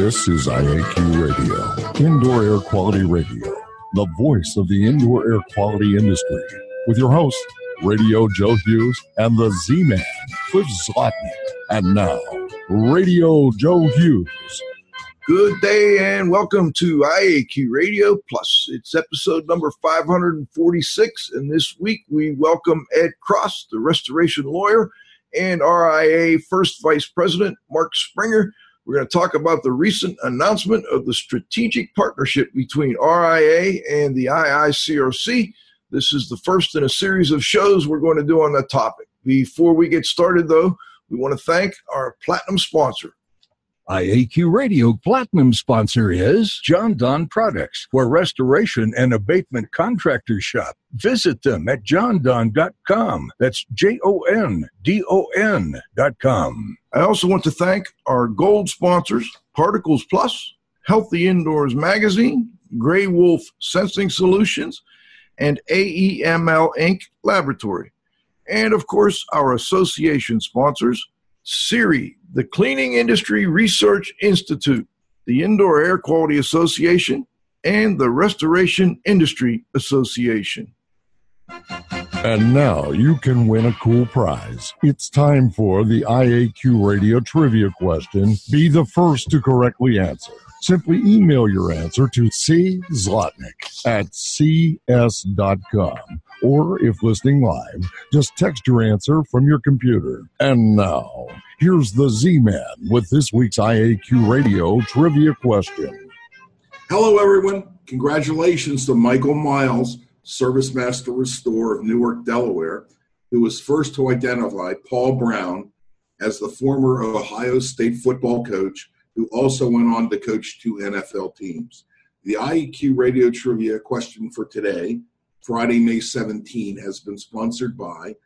This is IAQ Radio, Indoor Air Quality Radio, the voice of the indoor air quality industry, with your host, Radio Joe Hughes, and the Z Man, Cliff Zlotnik. And now, Radio Joe Hughes. Good day and welcome to IAQ Radio Plus. It's episode number 546, and this week we welcome Ed Cross, the restoration lawyer, and RIA First Vice President Mark Springer. We're going to talk about the recent announcement of the strategic partnership between RIA and the IICRC. This is the first in a series of shows we're going to do on that topic. Before we get started, though, we want to thank our platinum sponsor, IAQ Radio Platinum sponsor is Jon-Don Products, where restoration and abatement contractors shop. Visit them at jondon.com. That's J O N D O N.com. I also want to thank our gold sponsors, Particles Plus, Healthy Indoors Magazine, GrayWolf Sensing Solutions, and AEML Inc. Laboratory. And of course, our association sponsors, CIRI, the Cleaning Industry Research Institute, the Indoor Air Quality Association, and the Restoration Industry Association. And now you can win a cool prize. It's time for the IAQ Radio Trivia question. Be the first to correctly answer. Simply email your answer to C. Zlotnik at cs.com. Or if listening live, just text your answer from your computer. And now, here's the Z Man with this week's IAQ Radio Trivia question. Hello, everyone. Congratulations to Michael Miles, ServiceMaster Restore of Newark, Delaware, who was first to identify Paul Brown as the former Ohio State football coach who also went on to coach two NFL teams. The IEQ Radio Trivia question for today, Friday, May 17, has been sponsored by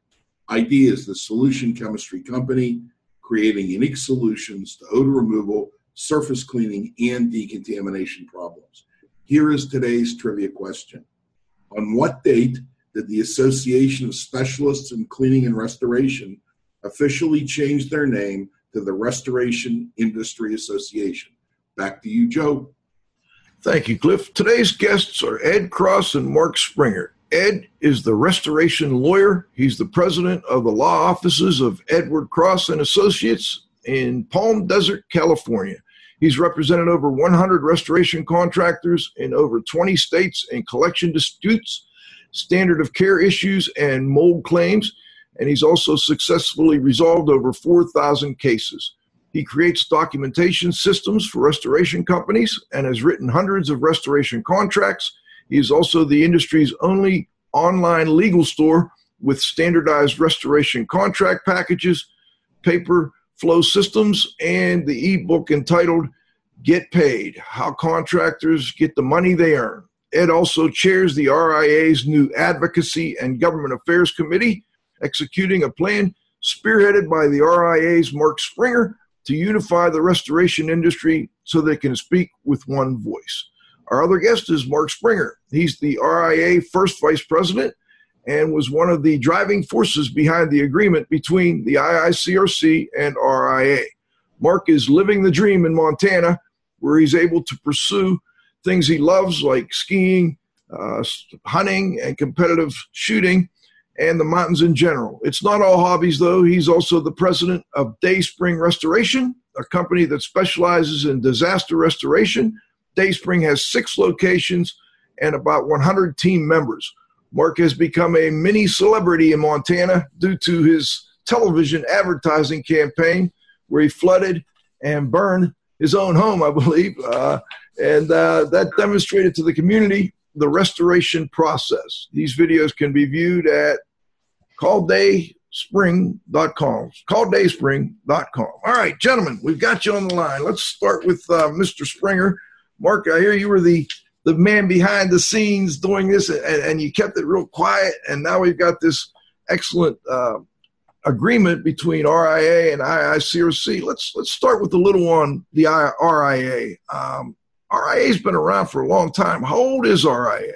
Ideas, the solution chemistry company, creating unique solutions to odor removal, surface cleaning, and decontamination problems. Here is today's trivia question On what date did the Association of Specialists in Cleaning and Restoration officially change their name to the Restoration Industry Association. Back to you, Joe. Thank you, Cliff. Today's guests are Ed Cross and Mark Springer. Ed is the restoration lawyer. He's the president of the law offices of Edward Cross and Associates in Palm Desert, California. He's represented over 100 restoration contractors in over 20 states in collection disputes, standard of care issues, and mold claims and he's also successfully resolved over 4,000 cases. He creates documentation systems for restoration companies and has written hundreds of restoration contracts. He is also the industry's only online legal store with standardized restoration contract packages, paper flow systems, and the ebook entitled Get Paid How Contractors Get the Money They Earn. Ed also chairs the RIA's new Advocacy and Government Affairs Committee executing a plan spearheaded by the RIA's Mark Springer to unify the restoration industry so they can speak with one voice. Our other guest is Mark Springer. He's the RIA first vice president and was one of the driving forces behind the agreement between the IICRC and RIA. Mark is living the dream in Montana, where he's able to pursue things he loves like skiing, uh, hunting, and competitive shooting and the mountains in general. It's not all hobbies, though. He's also the president of Dayspring Restoration, a company that specializes in disaster restoration. Dayspring has six locations and about 100 team members. Mark has become a mini celebrity in Montana due to his television advertising campaign, where he flooded and burned his own home, I believe. Uh, and uh, that demonstrated to the community the restoration process. These videos can be viewed at calldayspring.com. Calldayspring.com. All right, gentlemen, we've got you on the line. Let's start with uh, Mr. Springer. Mark, I hear you were the the man behind the scenes doing this, and, and you kept it real quiet. And now we've got this excellent uh, agreement between RIA and IICRC. Let's let's start with the little one, the RIA. Um, RIA's been around for a long time. How old is RIA?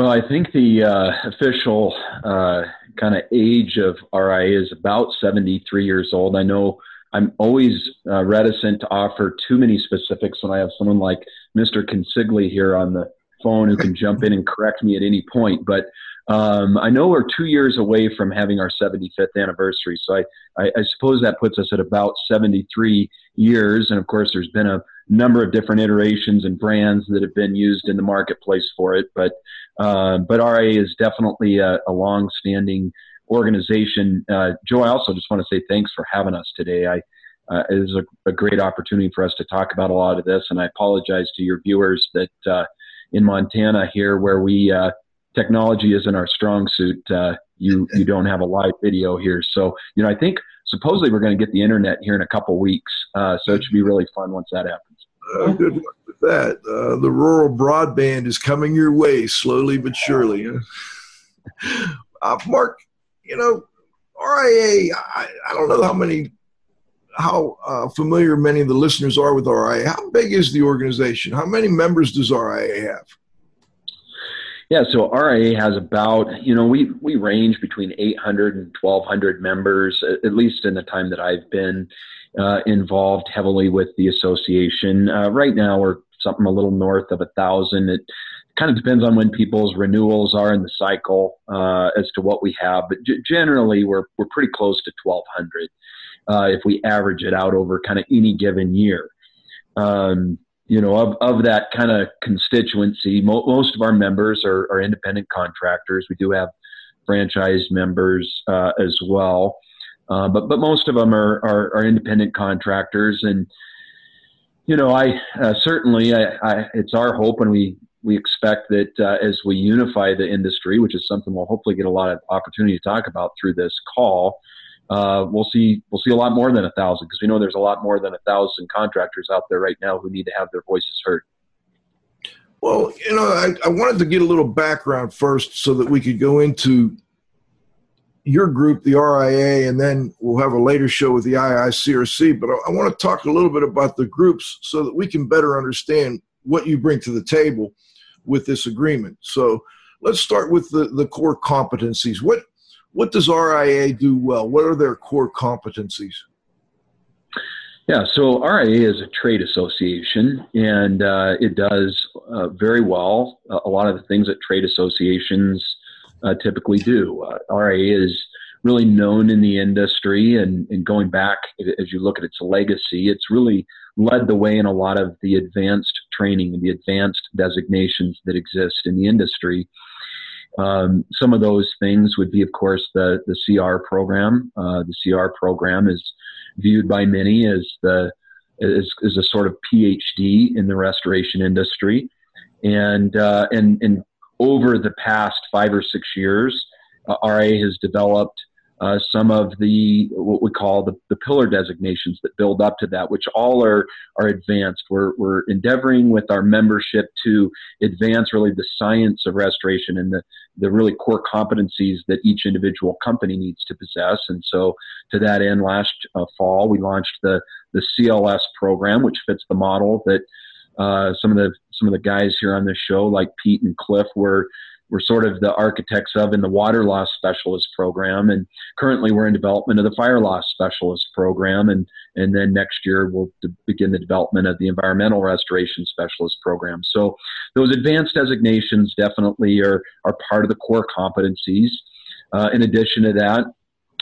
Well, I think the uh, official uh, kind of age of RIA is about 73 years old. I know I'm always uh, reticent to offer too many specifics when I have someone like Mr. Consigli here on the phone who can jump in and correct me at any point. But um, I know we're two years away from having our 75th anniversary, so I, I, I, suppose that puts us at about 73 years. And of course, there's been a number of different iterations and brands that have been used in the marketplace for it. But uh, but RA is definitely a, a long-standing organization. Uh, Joe, I also just want to say thanks for having us today. I uh, it is a, a, great opportunity for us to talk about a lot of this, and I apologize to your viewers that uh, in Montana here, where we uh, technology isn't our strong suit, uh, you you don't have a live video here. So you know, I think supposedly we're going to get the internet here in a couple weeks, uh, so it should be really fun once that happens. good luck with that. the rural broadband is coming your way slowly but surely. Mark, you know, RIA, I, I don't know how many, how uh, familiar many of the listeners are with RIA. How big is the organization? How many members does RIA have? Yeah, so RIA has about, you know, we, we range between 800 and 1,200 members, at least in the time that I've been uh, involved heavily with the association. Uh, right now, we're something a little north of a thousand. It kind of depends on when people's renewals are in the cycle uh, as to what we have, but g- generally we're we're pretty close to 1,200 uh, if we average it out over kind of any given year. Um, you know, of, of that kind of constituency, mo- most of our members are, are, independent contractors. We do have franchise members uh, as well, uh, but but most of them are, are, are independent contractors and you know, I uh, certainly, I, I, it's our hope, and we we expect that uh, as we unify the industry, which is something we'll hopefully get a lot of opportunity to talk about through this call, uh, we'll see we'll see a lot more than a thousand because we know there's a lot more than a thousand contractors out there right now who need to have their voices heard. Well, you know, I, I wanted to get a little background first so that we could go into your group, the RIA, and then we'll have a later show with the IICRC. But I, I want to talk a little bit about the groups so that we can better understand what you bring to the table with this agreement. So let's start with the, the core competencies. What what does RIA do well? What are their core competencies? Yeah, so RIA is a trade association, and uh, it does uh, very well uh, a lot of the things that trade associations uh, typically do. Uh, RIA is really known in the industry, and, and going back as you look at its legacy, it's really led the way in a lot of the advanced training and the advanced designations that exist in the industry. Um, some of those things would be, of course, the, the CR program. Uh, the CR program is viewed by many as the as, as a sort of PhD in the restoration industry, and uh, and and over the past five or six years, uh, RA has developed uh, some of the what we call the, the pillar designations that build up to that, which all are are advanced. We're we're endeavoring with our membership to advance really the science of restoration and the the really core competencies that each individual company needs to possess. And so, to that end, last uh, fall we launched the the CLS program, which fits the model that uh, some of the some of the guys here on this show, like Pete and Cliff, were we're sort of the architects of in the water loss specialist program. And currently we're in development of the fire loss specialist program. And and then next year we'll begin the development of the environmental restoration specialist program. So those advanced designations definitely are are part of the core competencies. Uh, in addition to that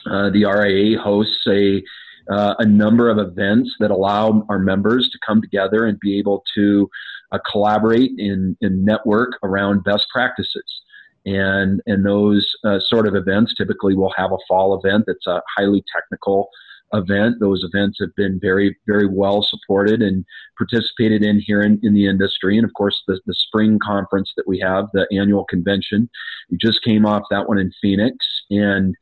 uh, the RIA hosts a uh, a number of events that allow our members to come together and be able to uh, collaborate and, and network around best practices. And, and those uh, sort of events typically will have a fall event that's a highly technical event. Those events have been very, very well supported and participated in here in, in the industry. And of course, the, the spring conference that we have, the annual convention, we just came off that one in Phoenix. And,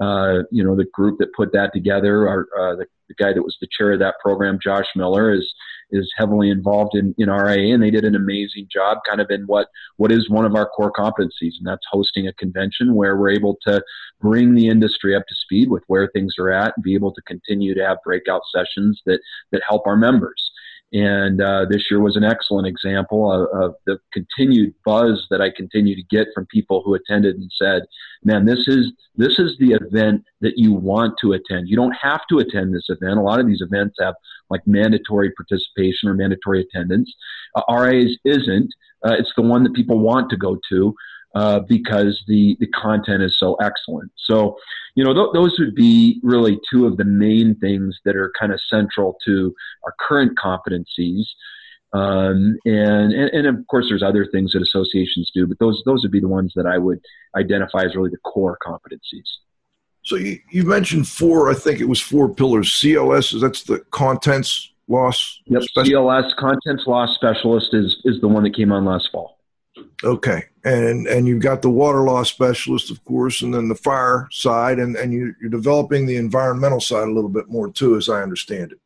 uh, you know, the group that put that together, our, uh, the, the guy that was the chair of that program, Josh Miller, is is heavily involved in, in RIA, and they did an amazing job kind of in what, what is one of our core competencies, and that's hosting a convention where we're able to bring the industry up to speed with where things are at and be able to continue to have breakout sessions that, that help our members. And uh, this year was an excellent example of, of, the continued buzz that I continue to get from people who attended and said, "Man, this is this is the event that you want to attend. You don't have to attend this event. A lot of these events have like mandatory participation or mandatory attendance. Uh, RIA's isn't. Uh, it's the one that people want to go to uh, because the the content is so excellent. So, you know, th- those would be really two of the main things that are kind of central to our current competencies. Um, and, and, and of course, there's other things that associations do, but those those would be the ones that I would identify as really the core competencies. So you, you mentioned four, I think it was four pillars. CLS, is that's the contents loss. Yep. CLS, contents loss specialist is is the one that came on last fall. Okay, and and you've got the water loss specialist, of course, and then the fire side, and and you, you're developing the environmental side a little bit more too, as I understand it.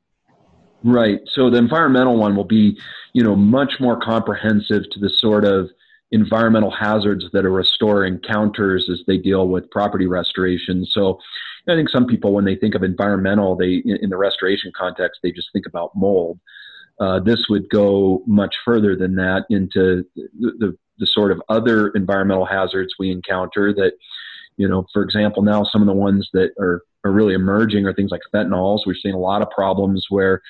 Right. So the environmental one will be, you know, much more comprehensive to the sort of environmental hazards that a restorer encounters as they deal with property restoration. So I think some people, when they think of environmental, they in the restoration context, they just think about mold. Uh, this would go much further than that into the, the, the sort of other environmental hazards we encounter that, you know, for example, now some of the ones that are, are really emerging are things like phenols. We're seeing a lot of problems where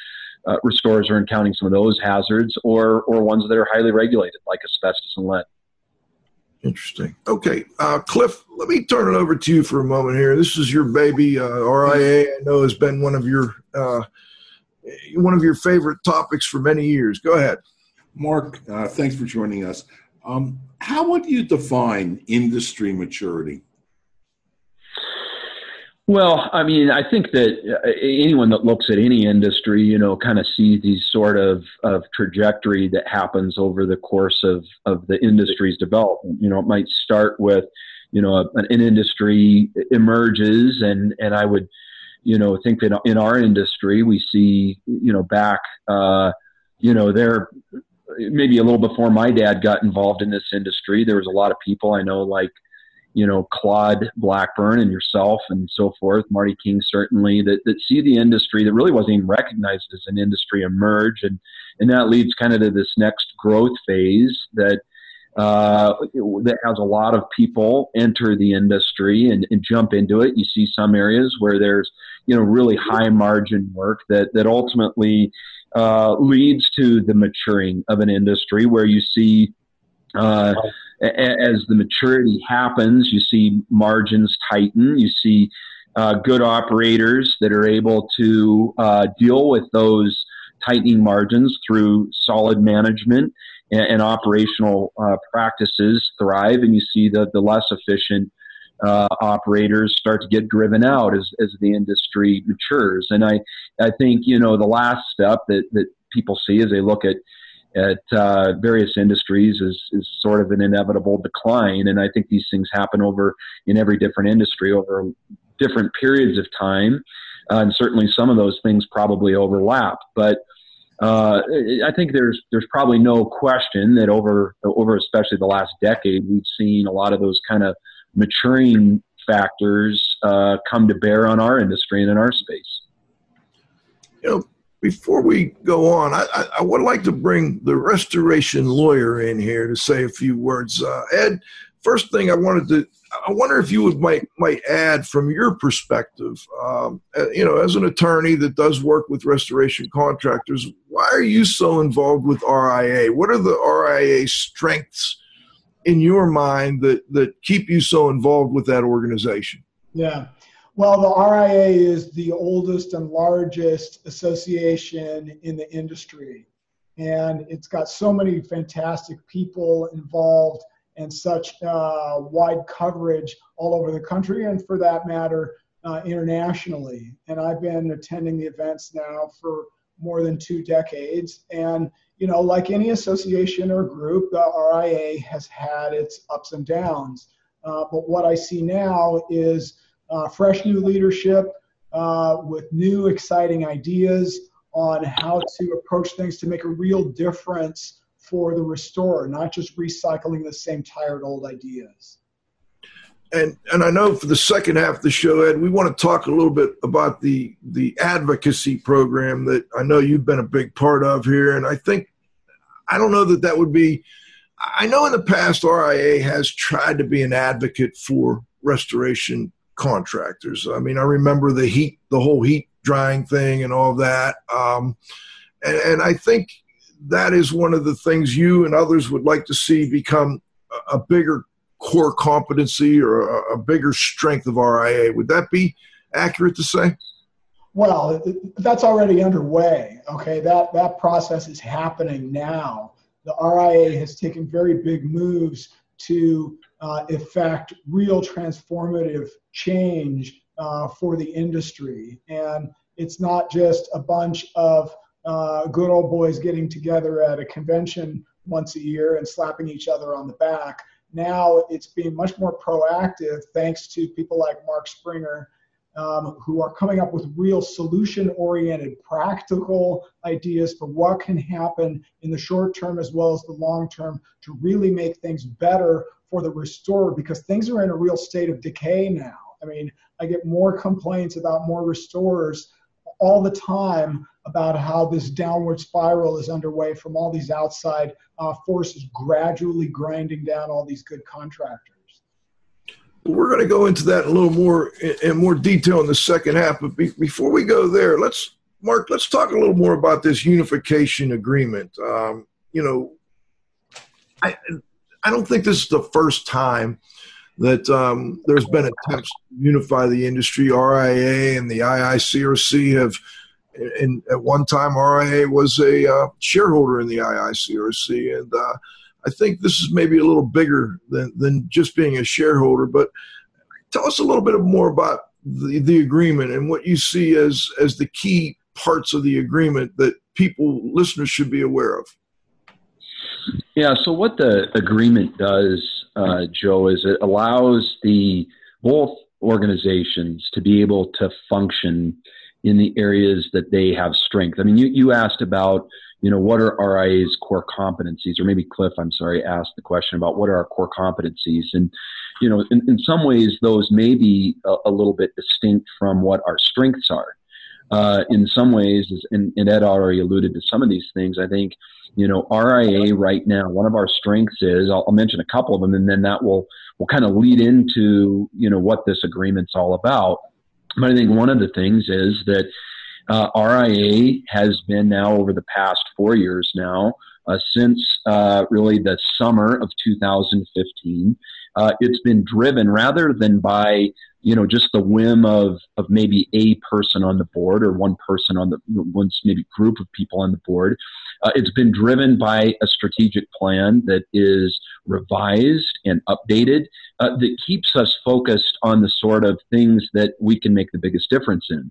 uh, restorers are encountering some of those hazards or, or ones that are highly regulated like asbestos and lead. Interesting. Okay, uh, Cliff, let me turn it over to you for a moment here. This is your baby. Uh, RIA, I know, has been one of your uh, one of your favorite topics for many years. Go ahead. Mark, uh, thanks for joining us. Um, how would you define industry maturity? Well, I mean, I think that uh, anyone that looks at any industry, you know, kind of sees these sort of, of trajectory that happens over the course of, of the industry's development. You know, it might start with, you know, an, an industry emerges, and, and I would, you know, think that in our industry, we see, you know, back, uh, you know, there maybe a little before my dad got involved in this industry, there was a lot of people I know like you know, Claude Blackburn and yourself and so forth, Marty King certainly, that, that see the industry that really wasn't even recognized as an industry emerge. And, and that leads kind of to this next growth phase that, uh, that has a lot of people enter the industry and, and jump into it. You see some areas where there's, you know, really high margin work that, that ultimately uh, leads to the maturing of an industry where you see uh, as the maturity happens, you see margins tighten. You see uh, good operators that are able to uh, deal with those tightening margins through solid management and, and operational uh, practices thrive, and you see the, the less efficient uh, operators start to get driven out as, as the industry matures. And I, I think, you know, the last step that, that people see as they look at at uh, various industries is, is sort of an inevitable decline. And I think these things happen over in every different industry over different periods of time. Uh, and certainly some of those things probably overlap. But uh, I think there's there's probably no question that over over especially the last decade we've seen a lot of those kind of maturing factors uh, come to bear on our industry and in our space. You know, before we go on, I, I, I, would like to bring the restoration lawyer in here to say a few words. Uh, Ed, first thing I wanted to, I wonder if you would might might add from your perspective, um, uh, you know, as an attorney that does work with restoration contractors, why are you so involved with RIA? What are the RIA strengths in your mind that that keep you so involved with that organization? Yeah. Well, the RIA is the oldest and largest association in the industry. And it's got so many fantastic people involved and such uh, wide coverage all over the country, and for that matter, uh, internationally. And I've been attending the events now for more than two decades. And, you know, like any association or group, the RIA has had its ups and downs. Uh, but what I see now is uh, fresh new leadership uh, with new exciting ideas on how to approach things to make a real difference for the restorer, not just recycling the same tired old ideas. and and I know for the second half of the show, Ed, we want to talk a little bit about the the advocacy program that I know you've been a big part of here, and I think I don't know that that would be. I know in the past RIA has tried to be an advocate for restoration contractors. I mean, I remember the heat, the whole heat drying thing, and all that. Um, and, and I think that is one of the things you and others would like to see become a, bigger core competency or a, a, bigger strength of RIA. Would that be accurate to say? Well, that's already underway. Okay, that that process is happening now. The RIA has taken very big moves to uh, effect real transformative change uh, for the industry, and it's not just a bunch of uh, good old boys getting together at a convention once a year and slapping each other on the back. Now it's being much more proactive thanks to people like Mark Springer, um, who are coming up with real solution oriented, practical ideas for what can happen in the short term as well as the long term to really make things better for the restorer because things are in a real state of decay now. I mean, I get more complaints about more restorers all the time about how this downward spiral is underway from all these outside uh, forces gradually grinding down all these good contractors. We're going to go into that a little more in, more detail in the second half, but be, before we go there, let's Mark, let's talk a little more about this unification agreement. Um, you know, I I don't think this is the first time that um, there's been attempts to unify the industry. RIA and the IICRC have and at one time RIA was a uh, shareholder in the IICRC, and uh, I think this is maybe a little bigger than than just being a shareholder. But tell us a little bit more about the, the agreement and what you see as as the key parts of the agreement that people listeners should be aware of. Yeah. So what the agreement does, uh, Joe, is it allows the both organizations to be able to function in the areas that they have strength. I mean, you, you asked about, you know, what are RIA's core competencies, or maybe Cliff, I'm sorry, asked the question about what are our core competencies. And, you know, in, in some ways, those may be a, a little bit distinct from what our strengths are. Uh, in some ways, and, and Ed already alluded to some of these things, I think, you know, RIA right now, one of our strengths is, I'll, I'll mention a couple of them, and then that will, will kind of lead into, you know, what this agreement's all about. But I think one of the things is that uh, RIA has been now over the past four years now, uh, since uh, really the summer of 2015, uh, it's been driven rather than by you know just the whim of of maybe a person on the board or one person on the once maybe group of people on the board. Uh, it's been driven by a strategic plan that is revised and updated uh, that keeps us focused on the sort of things that we can make the biggest difference in.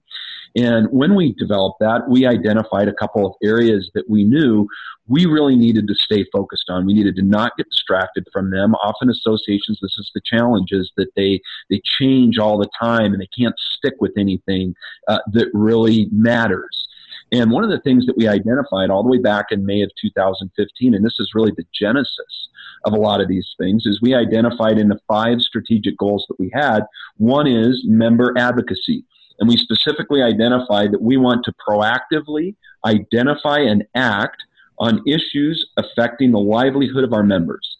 And when we developed that, we identified a couple of areas that we knew we really needed to stay focused on. We needed to not get distracted from them. Often associations, this is the challenge, is that they, they change all the time and they can't stick with anything uh, that really matters. And one of the things that we identified all the way back in May of 2015, and this is really the genesis of a lot of these things, is we identified in the five strategic goals that we had. One is member advocacy. And we specifically identified that we want to proactively identify and act on issues affecting the livelihood of our members.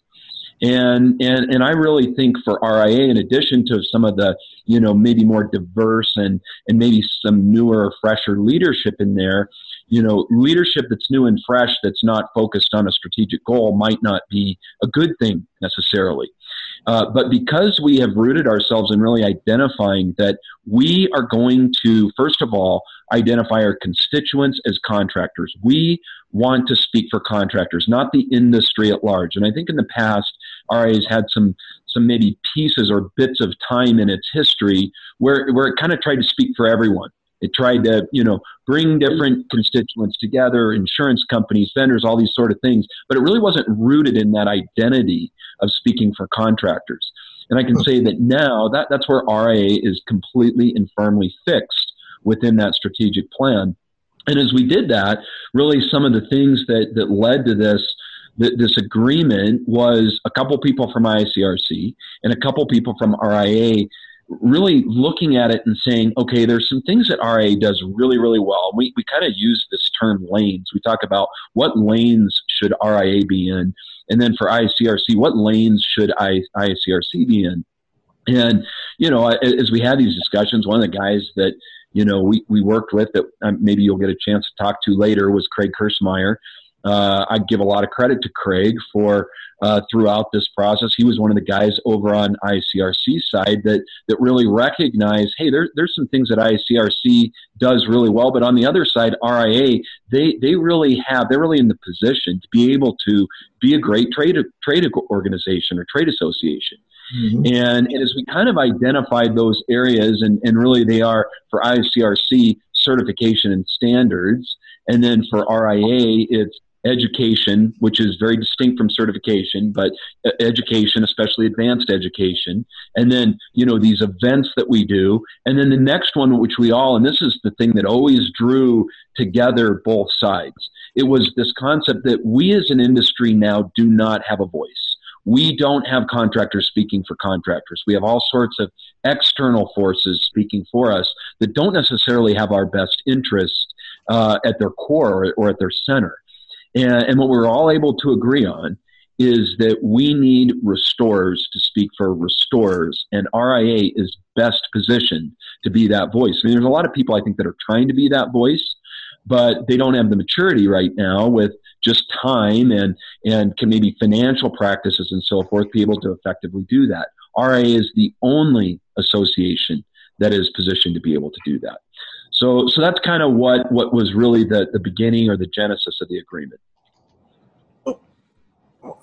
And, and, and I really think for RIA, in addition to some of the, you know, maybe more diverse and, and maybe some newer, fresher leadership in there, you know, leadership that's new and fresh, that's not focused on a strategic goal might not be a good thing necessarily. Uh, but because we have rooted ourselves in really identifying that we are going to, first of all, identify our constituents as contractors. We want to speak for contractors, not the industry at large. And I think in the past, RIA's had some some maybe pieces or bits of time in its history where where it kind of tried to speak for everyone. It tried to, you know, bring different constituents together, insurance companies, vendors, all these sort of things. But it really wasn't rooted in that identity of speaking for contractors. And I can hmm. say that now that, that's where RIA is completely and firmly fixed within that strategic plan. And as we did that, really some of the things that, that led to this th- this agreement was a couple people from ICRC and a couple people from RIA really looking at it and saying, okay, there's some things that RIA does really, really well. We, we kind of use this term lanes. We talk about what lanes should RIA be in, and then for ICRC, what lanes should I, ICRC be in? And, you know, as we had these discussions, one of the guys that, you know, we, we worked with that um, maybe you'll get a chance to talk to later was Craig Kersemeier. Uh, I give a lot of credit to Craig for uh, throughout this process. He was one of the guys over on ICRC side that that really recognized, hey, there, there's some things that ICRC does really well, but on the other side, RIA, they they really have they're really in the position to be able to be a great trade trade organization or trade association. Mm-hmm. And, and as we kind of identified those areas, and, and really they are for ICRC certification and standards, and then for RIA, it's education, which is very distinct from certification, but education, especially advanced education. And then, you know, these events that we do. And then the next one, which we all, and this is the thing that always drew together both sides, it was this concept that we as an industry now do not have a voice we don't have contractors speaking for contractors. We have all sorts of external forces speaking for us that don't necessarily have our best interest uh, at their core or, or, at their center. And, and what we're all able to agree on is that we need restorers to speak for restorers, and RIA is best positioned to be that voice. I mean, there's a lot of people I think that are trying to be that voice, but they don't have the maturity right now with just time and and can maybe financial practices and so forth be able to effectively do that. RIA is the only association that is positioned to be able to do that. So so that's kind of what what was really the the beginning or the genesis of the agreement.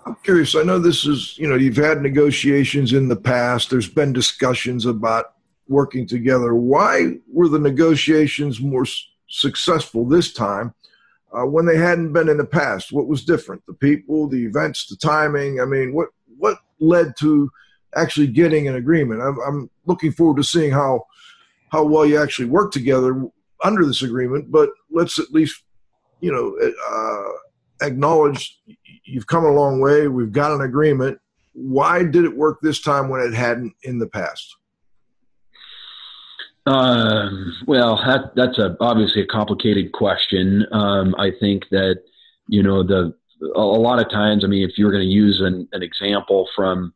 I'm curious. I know this is, you know, you've had negotiations in the past. There's been discussions about working together. Why were the negotiations more successful this time uh, when they hadn't been in the past? What was different? The people, the events, the timing. I mean, what what led to actually getting an agreement? I'm, I'm looking forward to seeing how how well you actually work together under this agreement. But let's at least, you know, uh, acknowledge you've come a long way. We've got an agreement. Why did it work this time when it hadn't in the past? Um, well, that, that's a, obviously a complicated question. Um, I think that, you know, the, a, lot of times, I mean, if you were going to use an, an example from,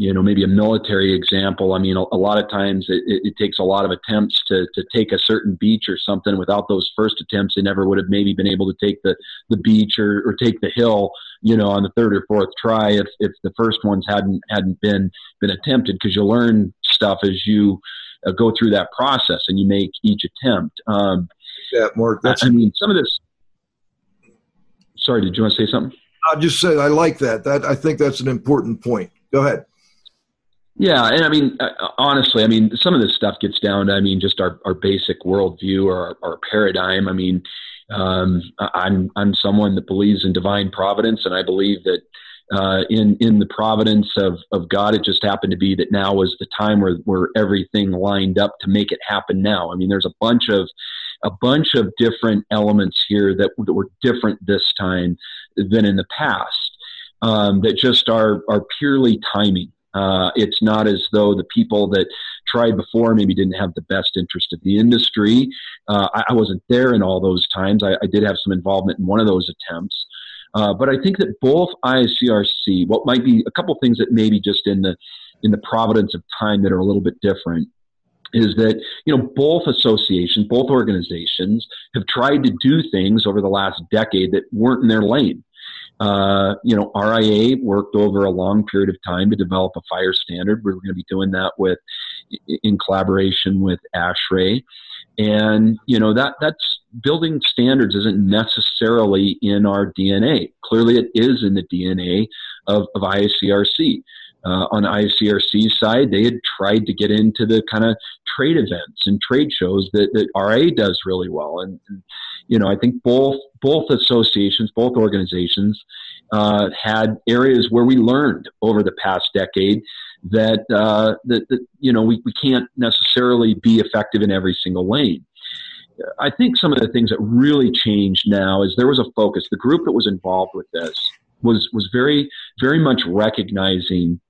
you know, maybe a military example. I mean, a, a lot of times it, it, takes a lot of attempts to, to take a certain beach or something. Without those first attempts, they never would have maybe been able to take the, the beach or, or take the hill, you know, on the third or fourth try if, if the first ones hadn't, hadn't been, been attempted because you learn stuff as you, uh, go through that process and you make each attempt. Um, yeah, Mark. That's, I mean, some of this. Sorry, did you want to say something? I'll just said I like that. That I think that's an important point. Go ahead. Yeah, and I mean, uh, honestly, I mean, some of this stuff gets down to, I mean, just our, our basic worldview or our, our paradigm. I mean, um, I'm I'm someone that believes in divine providence, and I believe that uh, in in the providence of, of God. It just happened to be that now was the time where, where everything lined up to make it happen now. I mean, there's a bunch of a bunch of different elements here that, that were different this time than in the past. Um, that just are are purely timing. Uh, it's not as though the people that tried before maybe didn't have the best interest of the industry. Uh, I, I, wasn't there in all those times. I, I, did have some involvement in one of those attempts. Uh, but I think that both ICRC, what might be a couple things that maybe just in the in the providence of time that are a little bit different, is that you know both associations, both organizations have tried to do things over the last decade that weren't in their lane. Uh, you know, RIA worked over a long period of time to develop a fire standard. We were going to be doing that with in collaboration with ASHRAE, and you know that that's building standards isn't necessarily in our DNA. Clearly, it is in the DNA of, of ICRC. Uh, on ICRC side, they had tried to get into the kind of trade events and trade shows that, that RA does really well. And, and, you know, I think both both associations, both organizations, uh, had areas where we learned over the past decade that uh, that, that you know we, we can't necessarily be effective in every single lane. I think some of the things that really changed now is there was a focus. The group that was involved with this was was very very much recognizing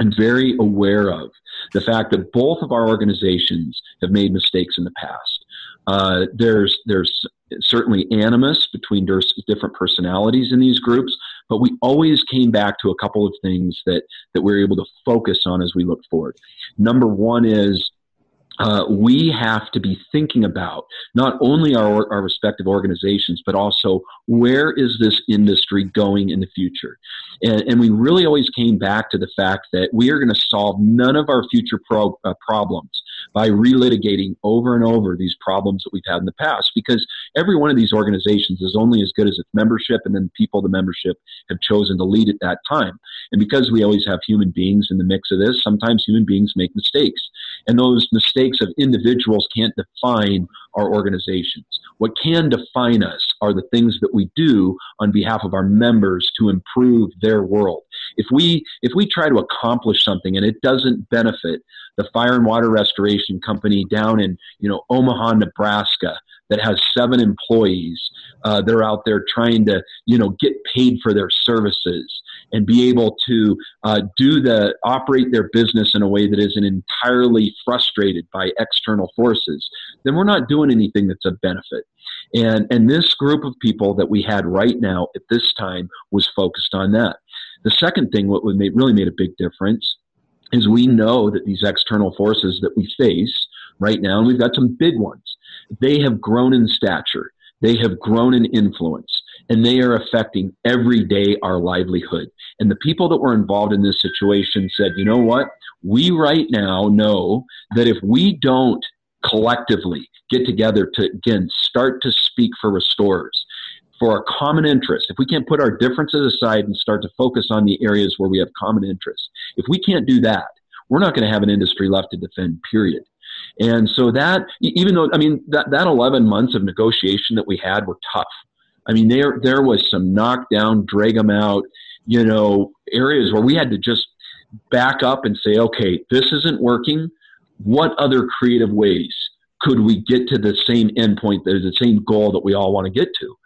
and very aware of the fact that both of our organizations have made mistakes in the past. Uh, there's there's certainly animus between different personalities in these groups, but we always came back to a couple of things that that we we're able to focus on as we look forward. Number one is uh, we have to be thinking about not only our, our respective organizations, but also where is this industry going in the future? And, and we really always came back to the fact that we are going to solve none of our future pro, uh, problems by relitigating over and over these problems that we've had in the past because every one of these organizations is only as good as its membership and then the people the membership have chosen to lead at that time. And because we always have human beings in the mix of this, sometimes human beings make mistakes. And those mistakes of individuals can't define our organizations. What can define us are the things that we do on behalf of our members to improve their world. If we if we try to accomplish something and it doesn't benefit the fire and water restoration company down in you know Omaha, Nebraska, that has seven employees uh, that are out there trying to you know get paid for their services and be able to uh, do the operate their business in a way that isn't entirely frustrated by external forces, then we're not doing anything that's a benefit. And and this group of people that we had right now at this time was focused on that. The second thing, what really made a big difference, is we know that these external forces that we face right now, and we've got some big ones, they have grown in stature. They have grown in influence and they are affecting every day our livelihood. And the people that were involved in this situation said, you know what? We right now know that if we don't collectively get together to, again, start to speak for restorers, for a common interest, if we can't put our differences aside and start to focus on the areas where we have common interests, if we can't do that, we're not going to have an industry left to defend, period. And so that, even though, I mean, that, that 11 months of negotiation that we had were tough. I mean, there there was some knockdown, drag them out, you know, areas where we had to just back up and say, okay, this isn't working. What other creative ways could we get to the same endpoint, the same goal that we all want to get to?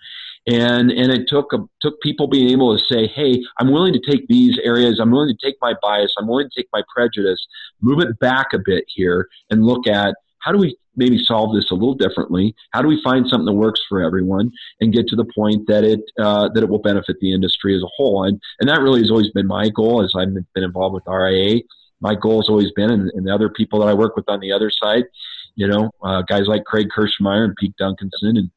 And and it took a, took people being able to say, hey, I'm willing to take these areas, I'm willing to take my bias, I'm willing to take my prejudice, move it back a bit here, and look at how do we maybe solve this a little differently? How do we find something that works for everyone and get to the point that it uh, that it will benefit the industry as a whole? And and that really has always been my goal as I've been involved with RIA. My goal has always been, and, and the other people that I work with on the other side, you know, uh, guys like Craig Kersemeier and Pete Duncanson and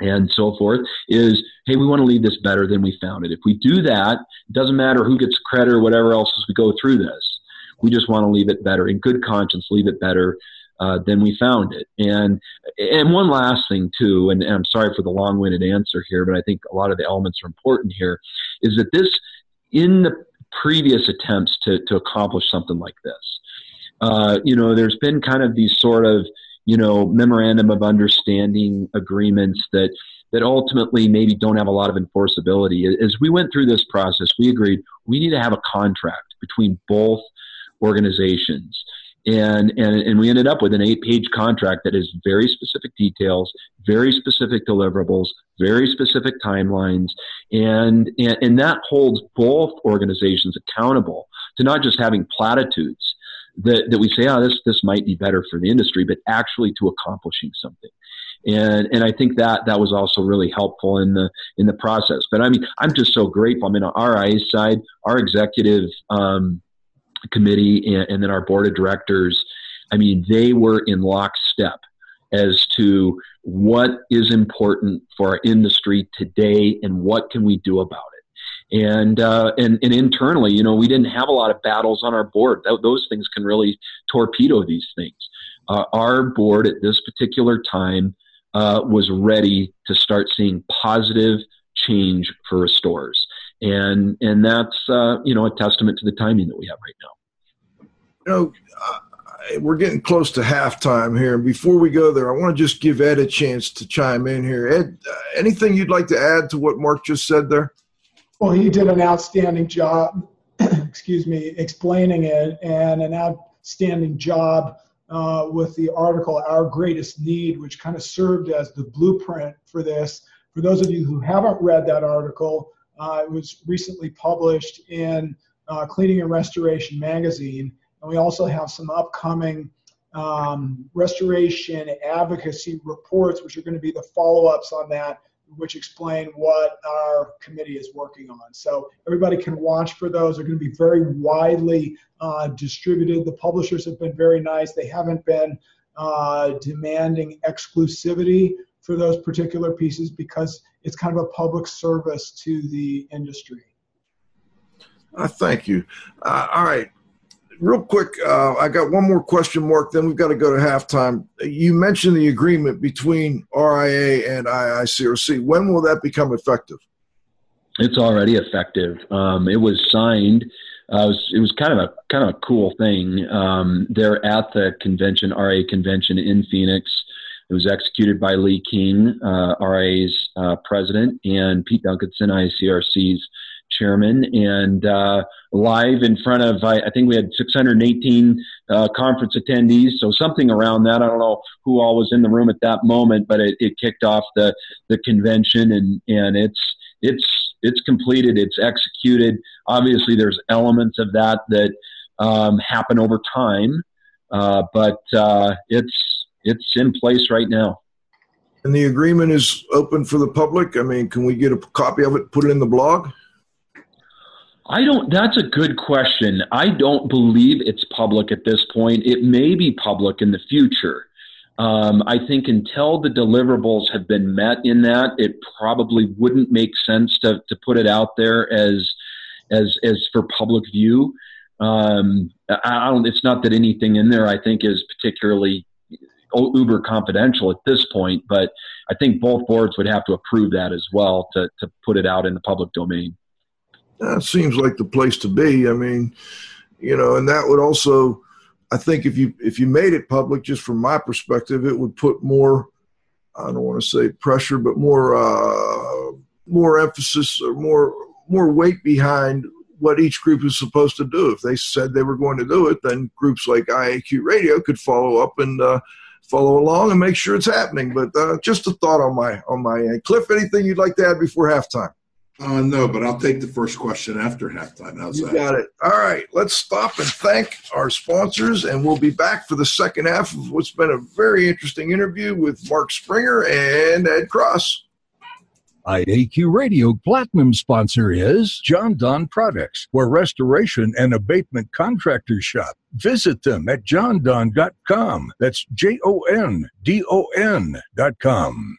and so forth is hey we want to leave this better than we found it if we do that it doesn't matter who gets credit or whatever else as we go through this we just want to leave it better in good conscience leave it better uh, then we found it. And and one last thing too, and, and I'm sorry for the long-winded answer here, but I think a lot of the elements are important here, is that this in the previous attempts to to accomplish something like this, uh, you know, there's been kind of these sort of you know memorandum of understanding agreements that that ultimately maybe don't have a lot of enforceability. As we went through this process, we agreed we need to have a contract between both organizations and, and, and we ended up with an eight page contract that has very specific details, very specific deliverables, very specific timelines, and, and, and that holds both organizations accountable to not just having platitudes that, that we say, oh, this, this might be better for the industry, but actually to accomplishing something. And, and I think that that was also really helpful in the in the process. But I mean, I'm just so grateful. I mean, on our side, our executive um, committee and, and then our board of directors, I mean, they were in lockstep as to what is important for our industry today and what can we do about it. And, uh, and, and internally, you know, we didn't have a lot of battles on our board. Th- those things can really torpedo these things. Uh, our board at this particular time uh, was ready to start seeing positive change for restores, and and that's uh, you know a testament to the timing that we have right now. You know, we're getting close to halftime here. Before we go there, I want to just give Ed a chance to chime in here. Ed, uh, anything you'd like to add to what Mark just said there? Well, he did an outstanding job. excuse me, explaining it, and an outstanding job uh, with the article "Our Greatest Need," which kind of served as the blueprint for this. For those of you who haven't read that article, Uh, it was recently published in uh, Cleaning and Restoration magazine. And we also have some upcoming um, restoration advocacy reports, which are going to be the follow ups on that, which explain what our committee is working on. So everybody can watch for those. They're going to be very widely uh, distributed. The publishers have been very nice. They haven't been uh, demanding exclusivity for those particular pieces because it's kind of a public service to the industry. Uh, thank you. Uh, all right. Real quick, uh, I got one more question, Mark. Then we've got to go to halftime. You mentioned the agreement between RIA and IICRC. When will that become effective? It's already effective. Um, it was signed. Uh, it, was, it was kind of a kind of a cool thing. Um, they're at the convention, RIA convention in Phoenix. It was executed by Lee King, uh, RIA's uh, president, and Pete Duncanson, IICRC's chairman, and uh, live in front of, I, I, think we had 618 uh, conference attendees, so something around that. I don't know who all was in the room at that moment, but it, it kicked off the, the convention, and, and it's, it's, it's completed, it's executed. Obviously, there's elements of that that um, happen over time, uh, but uh, it's, it's in place right now. And the agreement is open for the public. I mean, can we get a copy of it, put it in the blog? I don't. That's a good question. I don't believe it's public at this point. It may be public in the future. Um, I think until the deliverables have been met in that, it probably wouldn't make sense to to put it out there as as as for public view. Um, I don't. It's not that anything in there I think is particularly uber confidential at this point, but I think both boards would have to approve that as well to to put it out in the public domain that seems like the place to be. I mean, you know, and that would also, I think, if you if you made it public, just from my perspective, it would put more. I don't want to say pressure, but more uh, more emphasis or more more weight behind what each group is supposed to do. If they said they were going to do it, then groups like IAQ Radio could follow up and uh, follow along and make sure it's happening. But uh, just a thought on my on my end. Cliff, anything you'd like to add before halftime? Uh, no, but I'll take the first question after halftime. How's you that? got it. All right, let's stop and thank our sponsors, and we'll be back for the second half of what's been a very interesting interview with Mark Springer and Ed Cross. IAQ Radio Platinum sponsor is Jon-Don Products, where restoration and abatement contractors shop. Visit them at jondon.com. That's J O N D O N.com.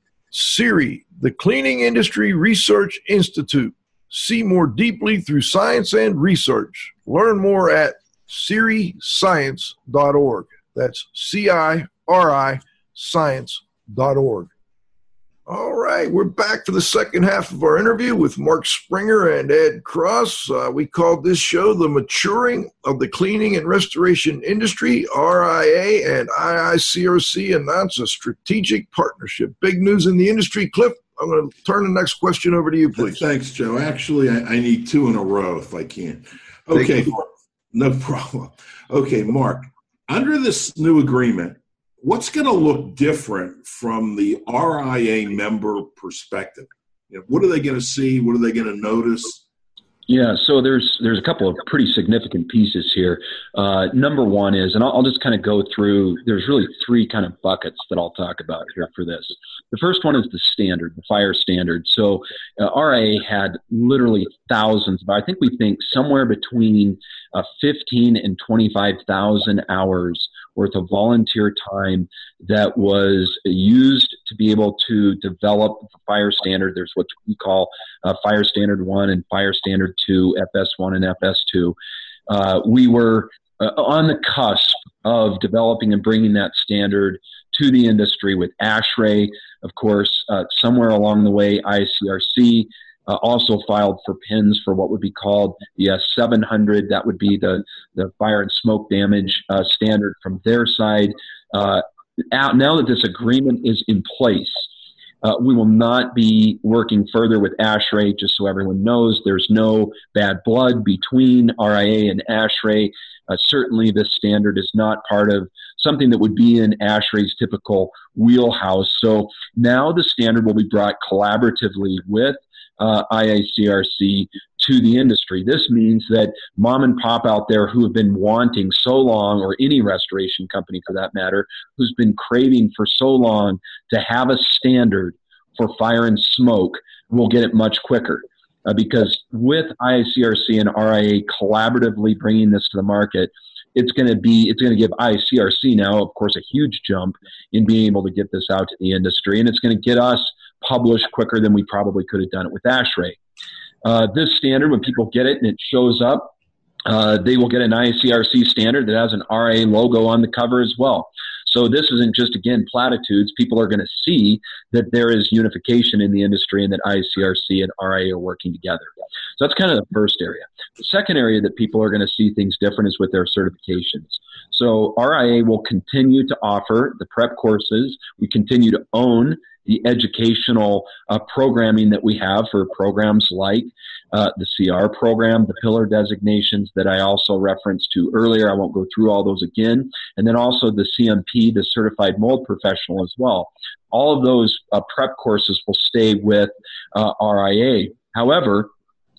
CIRI, the Cleaning Industry Research Institute. See more deeply through science and research. Learn more at ciriscience.org. That's C I R I science.org. All right, we're back for the second half of our interview with Mark Springer and Ed Cross. Uh, we called this show The Maturing of the Cleaning and Restoration Industry. RIA and IICRC announce a strategic partnership. Big news in the industry. Cliff, I'm going to turn the next question over to you, please. Thanks, Joe. Actually, I, I need two in a row if I can. Okay, no problem. Okay, Mark, under this new agreement, what's going to look different from the RIA member perspective? You know, what are they going to see? What are they going to notice? Yeah, so there's there's a couple of pretty significant pieces here. Uh, number one is, and I'll, I'll just kind of go through. There's really three kind of buckets that I'll talk about here for this. The first one is the standard, the fire standard. So uh, RIA had literally thousands, but I think we think somewhere between uh, 15 and 25,000 hours worth of volunteer time that was used to be able to develop the fire standard. There's what we call uh, Fire Standard 1 and Fire Standard 2, FS1 and FS2. Uh, we were uh, on the cusp of developing and bringing that standard to the industry with ASHRAE. Of course, uh, somewhere along the way, ICRC uh, also filed for pins for what would be called the S700. That would be the, the fire and smoke damage uh, standard from their side. Uh, now that this agreement is in place, uh, we will not be working further with ASHRAE, just so everyone knows there's no bad blood between RIA and ASHRAE. Uh, certainly, this standard is not part of something that would be in ASHRAE's typical wheelhouse. So now the standard will be brought collaboratively with uh, IICRC to the industry. This means that mom and pop out there who have been wanting so long, or any restoration company for that matter, who's been craving for so long to have a standard for fire and smoke, will get it much quicker. Uh, because with IICRC and RIA collaboratively bringing this to the market, it's going to be it's going to give ICRC now, of course, a huge jump in being able to get this out to the industry, and it's going to get us published quicker than we probably could have done it with ASHRAE. Uh, this standard, when people get it and it shows up, uh, they will get an ICRC standard that has an RIA logo on the cover as well. So this isn't just again platitudes. People are going to see that there is unification in the industry and that ICRC and RIA are working together. So that's kind of the first area. The second area that people are going to see things different is with their certifications. So RIA will continue to offer the prep courses. We continue to own the educational uh, programming that we have for programs like uh, the CR program, the pillar designations that I also referenced to earlier. I won't go through all those again. And then also the CMP, the certified mold professional as well. All of those uh, prep courses will stay with uh, RIA. However,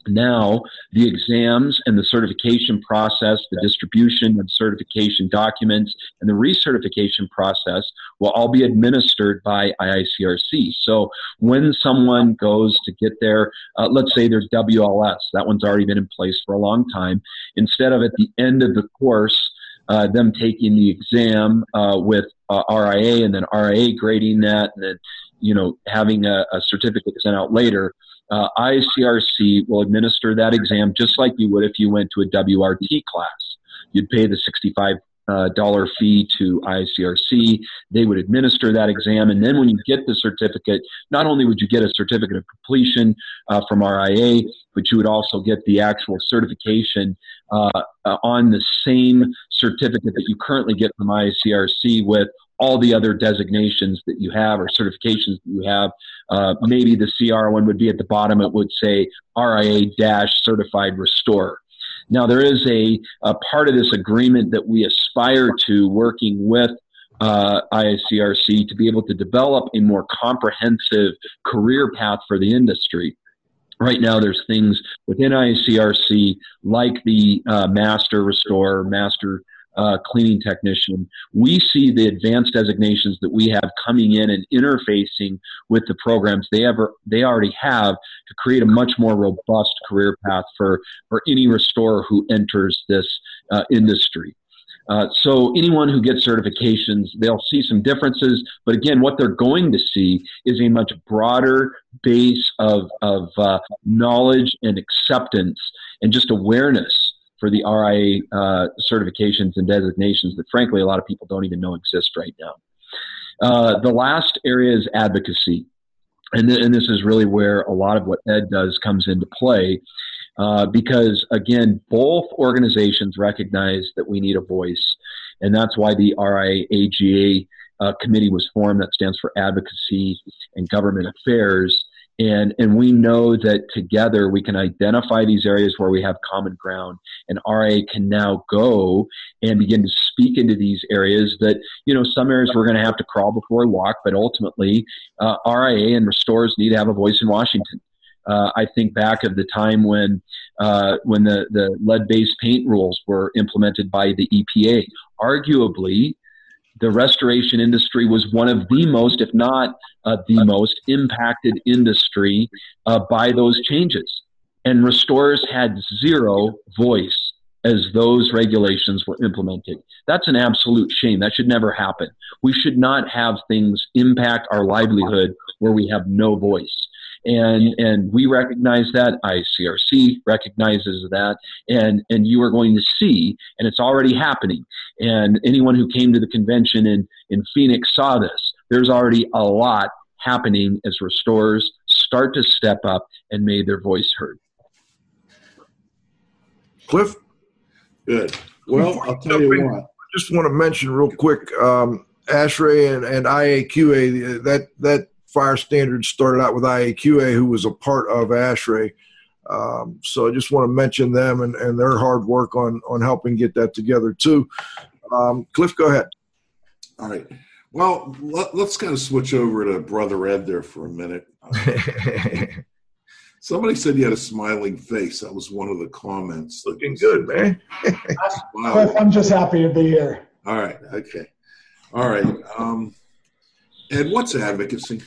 now the exams and the certification process, the distribution of certification documents, and the recertification process will all be administered by IICRC. So when someone goes to get their, uh, let's say there's WLS, that one's already been in place for a long time, instead of at the end of the course, uh, them taking the exam uh, with uh, RIA and then RIA grading that and then you know having a, a certificate sent out later uh, ICRC will administer that exam just like you would if you went to a WRT class. You'd pay the 65 uh, dollar fee to ICRC. They would administer that exam, and then when you get the certificate, not only would you get a certificate of completion uh, from RIA, but you would also get the actual certification uh, uh on the same certificate that you currently get from ICRC with all the other designations that you have or certifications that you have. Uh, maybe the CR one would be at the bottom. It would say RIA dash certified restorer. Now, there is a, a, part of this agreement that we aspire to working with uh, to be able to develop a more comprehensive career path for the industry. Right now, there's things within ICRC like the uh, master restorer, master uh, cleaning technician, we see the advanced designations that we have coming in and interfacing with the programs they ever they already have to create a much more robust career path for for any restorer who enters this uh, industry. Uh, so anyone who gets certifications, they'll see some differences. But again, what they're going to see is a much broader base of, of uh, knowledge and acceptance and just awareness for the RIA uh, certifications and designations that, frankly, a lot of people don't even know exist right now. Uh, the last area is advocacy. And, th- and, this is really where a lot of what Ed does comes into play. Uh, because again, both organizations recognize that we need a voice, and that's why the RIA AGA uh, committee was formed. That stands for Advocacy and Government Affairs, And, and we know that together we can identify these areas where we have common ground and RIA can now go and begin to speak into these areas that, you know, some areas we're going to have to crawl before we walk, but ultimately uh, RIA and restores need to have a voice in Washington. Uh, I think back of the time when uh, when the, the lead-based paint rules were implemented by the EPA. Arguably, the restoration industry was one of the most, if not uh, the most, impacted industry uh, by those changes. And restorers had zero voice as those regulations were implemented. That's an absolute shame. That should never happen. We should not have things impact our livelihood where we have no voice and and we recognize that ICRC recognizes that and and you are going to see and it's already happening. And anyone who came to the convention in in Phoenix saw this. There's already a lot happening as restorers start to step up and made their voice heard. Cliff? Good. Well I'll tell you what. I just want to mention real quick um, ASHRAE and, and IAQA that that fire standards started out with IAQA, who was a part of ASHRAE. Um, so I just want to mention them and, and their hard work on on helping get that together too. Um, Cliff, go ahead. All right. Well, let, us kind of switch over to Brother Ed there for a minute. Somebody said you had a smiling face. That was one of the comments. Looking good, man. wow. I'm just happy to be here. All right. Okay. All right. Um, Ed, what's advocacy?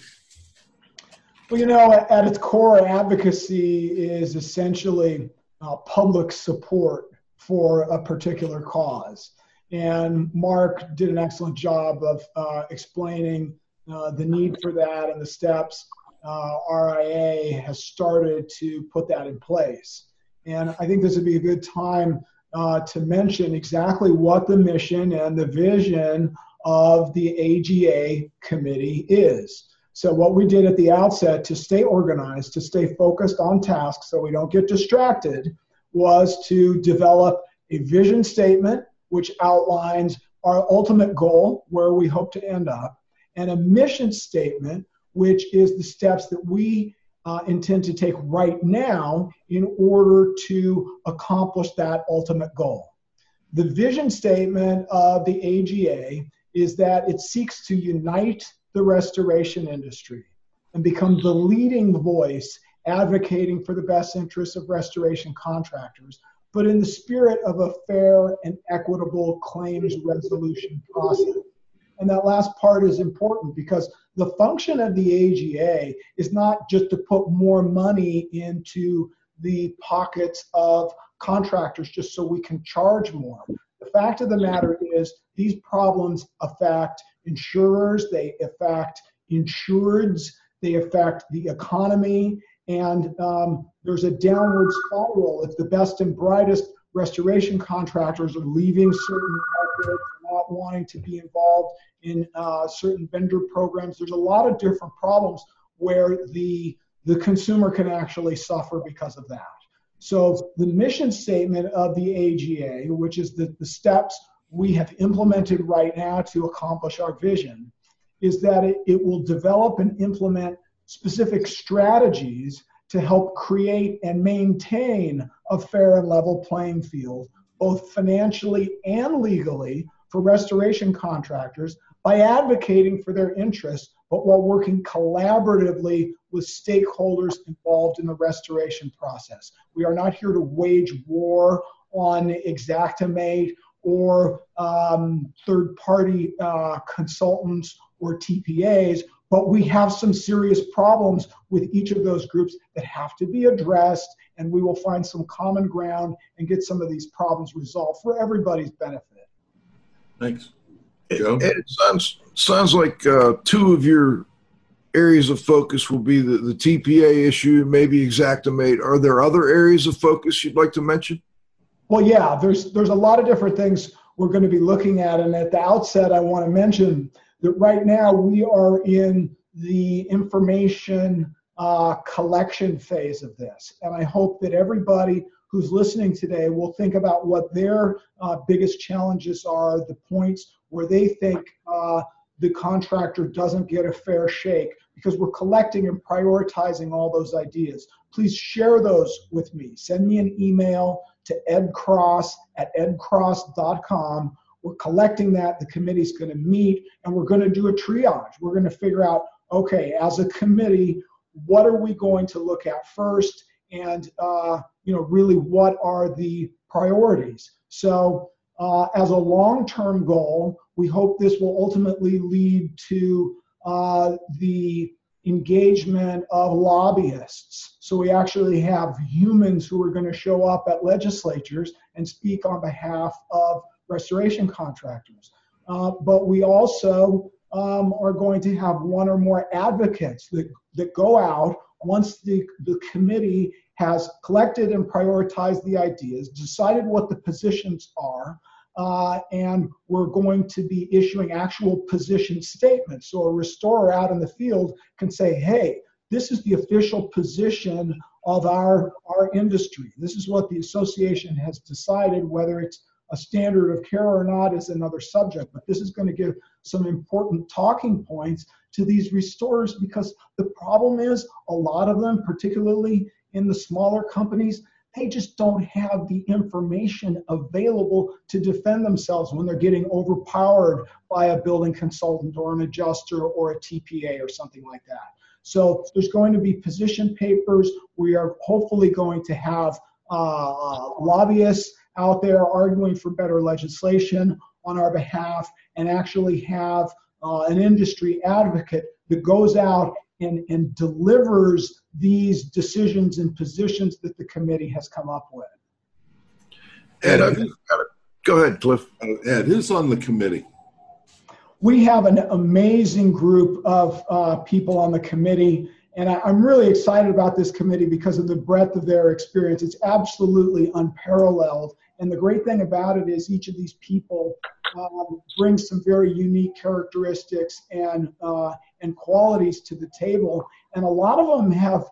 Well, you know, at, at its core, advocacy is essentially uh, public support for a particular cause. And Mark did an excellent job of uh, explaining uh, the need for that and the steps uh, RIA has started to put that in place. And I think this would be a good time uh, to mention exactly what the mission and the vision of the AGA committee is. So, what we did at the outset to stay organized, to stay focused on tasks so we don't get distracted, was to develop a vision statement which outlines our ultimate goal, where we hope to end up, and a mission statement, which is the steps that we uh, intend to take right now in order to accomplish that ultimate goal. The vision statement of the AGA is that it seeks to unite the restoration industry and become the leading voice advocating for the best interests of restoration contractors, but in the spirit of a fair and equitable claims resolution process. And that last part is important because the function of the AGA is not just to put more money into the pockets of contractors just so we can charge more. The fact of the matter is, these problems affect insurers, they affect insureds, they affect the economy, and um, there's a downward spiral. If the best and brightest restoration contractors are leaving certain markets, not wanting to be involved in uh, certain vendor programs, there's a lot of different problems where the the consumer can actually suffer because of that. So the mission statement of the AGA, which is the, the steps we have implemented right now to accomplish our vision is that it, it will develop and implement specific strategies to help create and maintain a fair and level playing field, both financially and legally, for restoration contractors by advocating for their interests, but while working collaboratively with stakeholders involved in the restoration process. We are not here to wage war on Xactimate or um, third party uh, consultants or TPAs, but we have some serious problems with each of those groups that have to be addressed, and we will find some common ground and get some of these problems resolved for everybody's benefit. Thanks. Joe? It, it sounds, sounds like uh, two of your areas of focus will be the, the TPA issue, maybe Xactimate. Are there other areas of focus you'd like to mention? Well, yeah, there's there's a lot of different things we're going to be looking at, and at the outset, I want to mention that right now we are in the information uh, collection phase of this, and I hope that everybody who's listening today will think about what their uh, biggest challenges are, the points where they think uh, the contractor doesn't get a fair shake because we're collecting and prioritizing all those ideas. Please share those with me. Send me an email to edcross at edcross.com. We're collecting that. The committee's going to meet and we're going to do a triage. We're going to figure out okay, as a committee, what are we going to look at first? And, uh, you know, really what are the priorities? So, uh, as a long term goal, we hope this will ultimately lead to uh, the engagement of lobbyists. So we actually have humans who are going to show up at legislatures and speak on behalf of restoration contractors. Uh, but we also um, are going to have one or more advocates that, that go out once the, the committee has collected and prioritized the ideas, decided what the positions are, uh, and we're going to be issuing actual position statements. So a restorer out in the field can say, hey, this is the official position of our, our industry. This is what the association has decided, whether it's a standard of care or not is another subject, but this is going to give some important talking points to these restorers because the problem is a lot of them, particularly in the smaller companies, they just don't have the information available to defend themselves when they're getting overpowered by a building consultant or an adjuster or a TPA or something like that. So there's going to be position papers. We are hopefully going to have uh, lobbyists out there arguing for better legislation on our behalf and actually have uh, an industry advocate that goes out and, and delivers these decisions and positions that the committee has come up with. Ed, I've go ahead, Cliff. Ed, who's on the committee? We have an amazing group of uh, people on the committee, and I, am really excited about this committee because of the breadth of their experience. It's absolutely unparalleled. And the great thing about it is each of these people um, brings some very unique characteristics and uh, and qualities to the table. And a lot of them have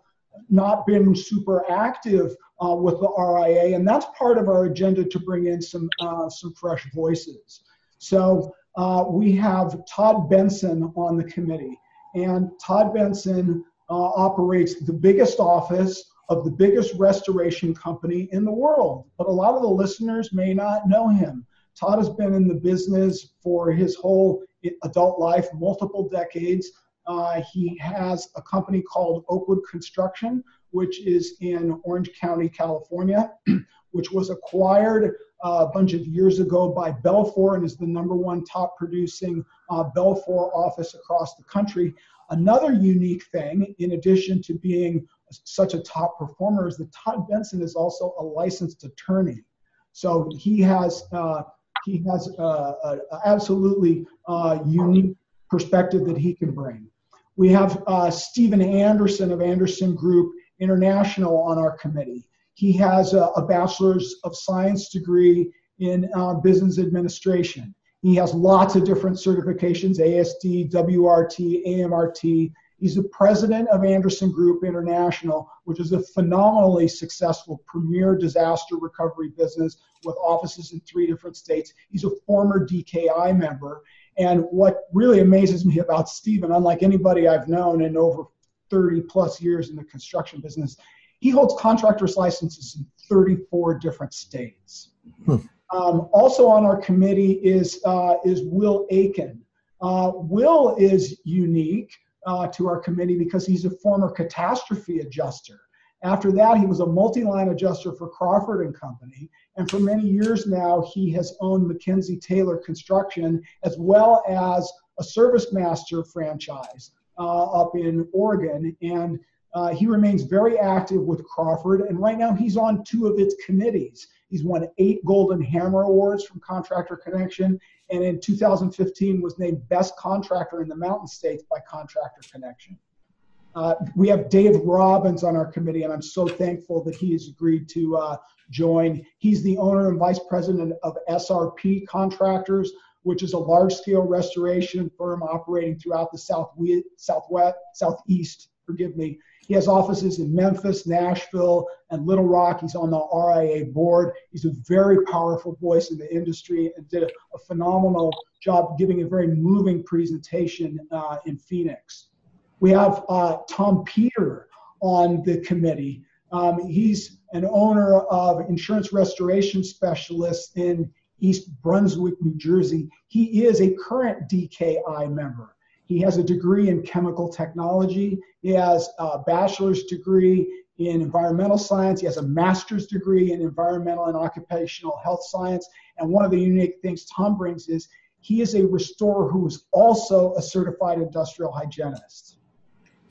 not been super active uh, with the RIA, and that's part of our agenda to bring in some uh, some fresh voices. So uh, we have Todd Benson on the committee, and Todd Benson uh, operates the biggest office of the biggest restoration company in the world. But a lot of the listeners may not know him. Todd has been in the business for his whole adult life, multiple decades. Uh, he has a company called Oakwood Construction, which is in Orange County, California, which was acquired uh, a bunch of years ago by Belfor and is the number one top producing uh, Belfor office across the country. Another unique thing, in addition to being such a top performer, is that Todd Benson is also a licensed attorney. So he has uh, he has an absolutely uh, unique perspective that he can bring. We have uh, Stephen Anderson of Anderson Group International on our committee. He has a, a bachelor's of science degree in uh, business administration. He has lots of different certifications ASD, WRT, AMRT. He's the president of Anderson Group International, which is a phenomenally successful premier disaster recovery business with offices in three different states. He's a former DKI member. And what really amazes me about Stephen, unlike anybody I've known in over 30 plus years in the construction business, he holds contractor's licenses in 34 different states. Hmm. Um, also on our committee is, uh, is Will Aiken. Uh, Will is unique uh, to our committee because he's a former catastrophe adjuster. After that, he was a multi-line adjuster for Crawford and Company, and for many years now, he has owned McKenzie Taylor Construction as well as a ServiceMaster franchise uh, up in Oregon. And uh, he remains very active with Crawford, and right now he's on two of its committees. He's won eight Golden Hammer Awards from Contractor Connection, and in 2015 was named Best Contractor in the Mountain States by Contractor Connection. Uh, we have Dave Robbins on our committee, and I'm so thankful that he has agreed to uh, join. He's the owner and vice president of SRP Contractors, which is a large-scale restoration firm operating throughout the southwest, southwest, southeast, forgive me, he has offices in Memphis, Nashville, and Little Rock. He's on the RIA board. He's a very powerful voice in the industry and did a, phenomenal job giving a very moving presentation uh, in Phoenix. We have uh, Tom Peter on the committee. Um, he's an owner of insurance restoration specialists in East Brunswick, New Jersey. He is a current DKI member. He has a degree in chemical technology. He has a bachelor's degree in environmental science. He has a master's degree in environmental and occupational health science. And one of the unique things Tom brings is he is a restorer who is also a certified industrial hygienist.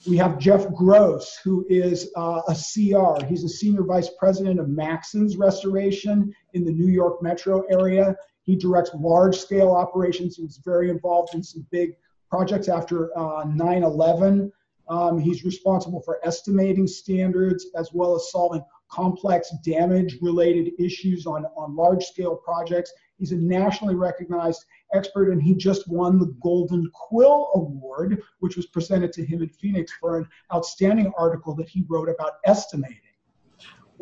We have Jeff Gross, who is uh, a CR. He's a senior vice president of Maxon's Restoration in the New York metro area. He directs large scale operations. He was very involved in some big projects after uh, 9 11. Um, he's responsible for estimating standards as well as solving complex damage related issues on, on large scale projects. He's a nationally recognized expert, and he just won the Golden Quill Award, which was presented to him in Phoenix for an outstanding article that he wrote about estimating.